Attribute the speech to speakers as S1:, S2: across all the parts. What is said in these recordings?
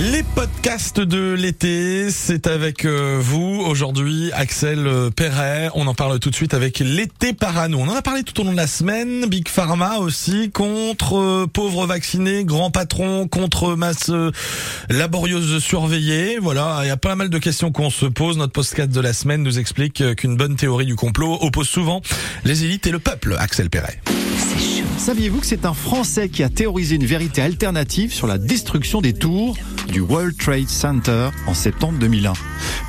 S1: Les podcasts de l'été, c'est avec euh, vous aujourd'hui, Axel euh, Perret. On en parle tout de suite avec l'été parano. On en a parlé tout au long de la semaine. Big Pharma aussi contre euh, pauvres vaccinés, grands patrons contre masse laborieuse surveillée. Voilà, il y a pas mal de questions qu'on se pose. Notre podcast de la semaine nous explique qu'une bonne théorie du complot oppose souvent les élites et le peuple. Axel Perret.
S2: Saviez-vous que c'est un Français qui a théorisé une vérité alternative sur la destruction des tours du World Trade Center en septembre 2001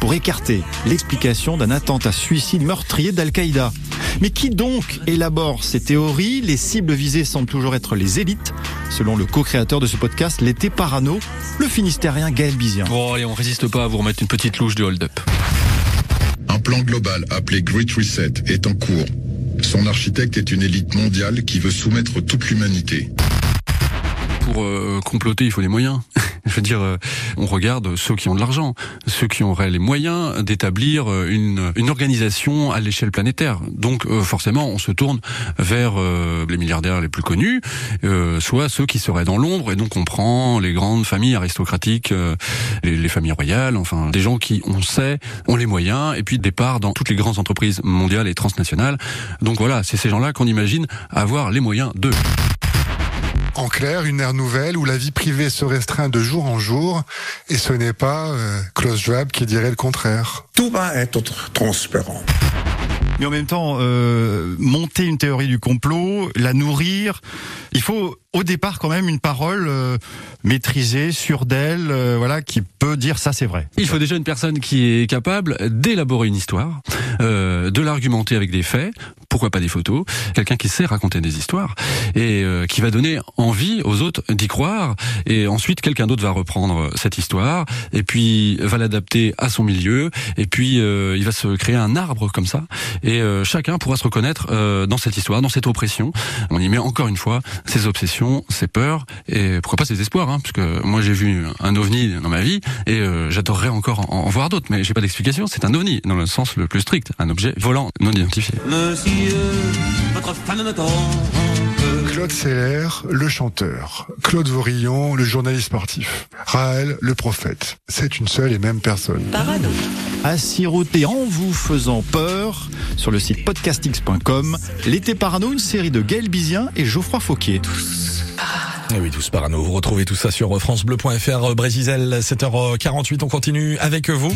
S2: pour écarter l'explication d'un attentat suicide meurtrier d'Al-Qaïda Mais qui donc élabore ces théories? Les cibles visées semblent toujours être les élites, selon le co-créateur de ce podcast, l'été parano, le Finistérien Gaël Bizien.
S3: Bon, allez, on résiste pas à vous remettre une petite louche de hold-up.
S4: Un plan global appelé Great Reset est en cours. Son architecte est une élite mondiale qui veut soumettre toute l'humanité.
S3: Pour euh, comploter, il faut des moyens. Je veux dire, euh, on regarde ceux qui ont de l'argent, ceux qui auraient les moyens d'établir euh, une, une organisation à l'échelle planétaire. Donc euh, forcément, on se tourne vers les milliardaires les plus connus, soit ceux qui seraient dans l'ombre, et donc on prend les grandes familles aristocratiques, les, les familles royales, enfin des gens qui, on sait, ont les moyens, et puis des parts dans toutes les grandes entreprises mondiales et transnationales. Donc voilà, c'est ces gens-là qu'on imagine avoir les moyens d'eux.
S5: En clair, une ère nouvelle où la vie privée se restreint de jour en jour, et ce n'est pas euh, Klaus Schwab qui dirait le contraire.
S6: Tout va être transparent.
S2: Mais en même temps, euh, monter une théorie du complot, la nourrir, il faut au départ quand même une parole euh, maîtrisée, sûre d'elle, euh, voilà, qui peut dire ça c'est vrai.
S3: Il faut déjà une personne qui est capable d'élaborer une histoire, euh, de l'argumenter avec des faits, pourquoi pas des photos, quelqu'un qui sait raconter des histoires et euh, qui va donner envie aux autres d'y croire et ensuite quelqu'un d'autre va reprendre cette histoire et puis va l'adapter à son milieu et puis euh, il va se créer un arbre comme ça et euh, chacun pourra se reconnaître euh, dans cette histoire, dans cette oppression. On y met encore une fois ses obsessions, ses peurs et pourquoi pas ses espoirs hein, parce que moi j'ai vu un ovni dans ma vie et euh, j'adorerais encore en, voir d'autres mais j'ai pas d'explication, c'est un ovni dans le sens le plus strict, un objet volant non identifié.
S7: Monsieur, votre.
S5: Claude Seller, le chanteur. Claude Vorillon, le journaliste sportif. Raël, le prophète. C'est une seule et même personne.
S2: à siroter en vous faisant peur sur le site podcastx.com. L'été parano, une série de Gaël Bizien et Geoffroy Fauquier.
S1: Eh oui, tous parano. Vous retrouvez tout ça sur francebleu.fr, Brésisel, 7h48. On continue avec vous.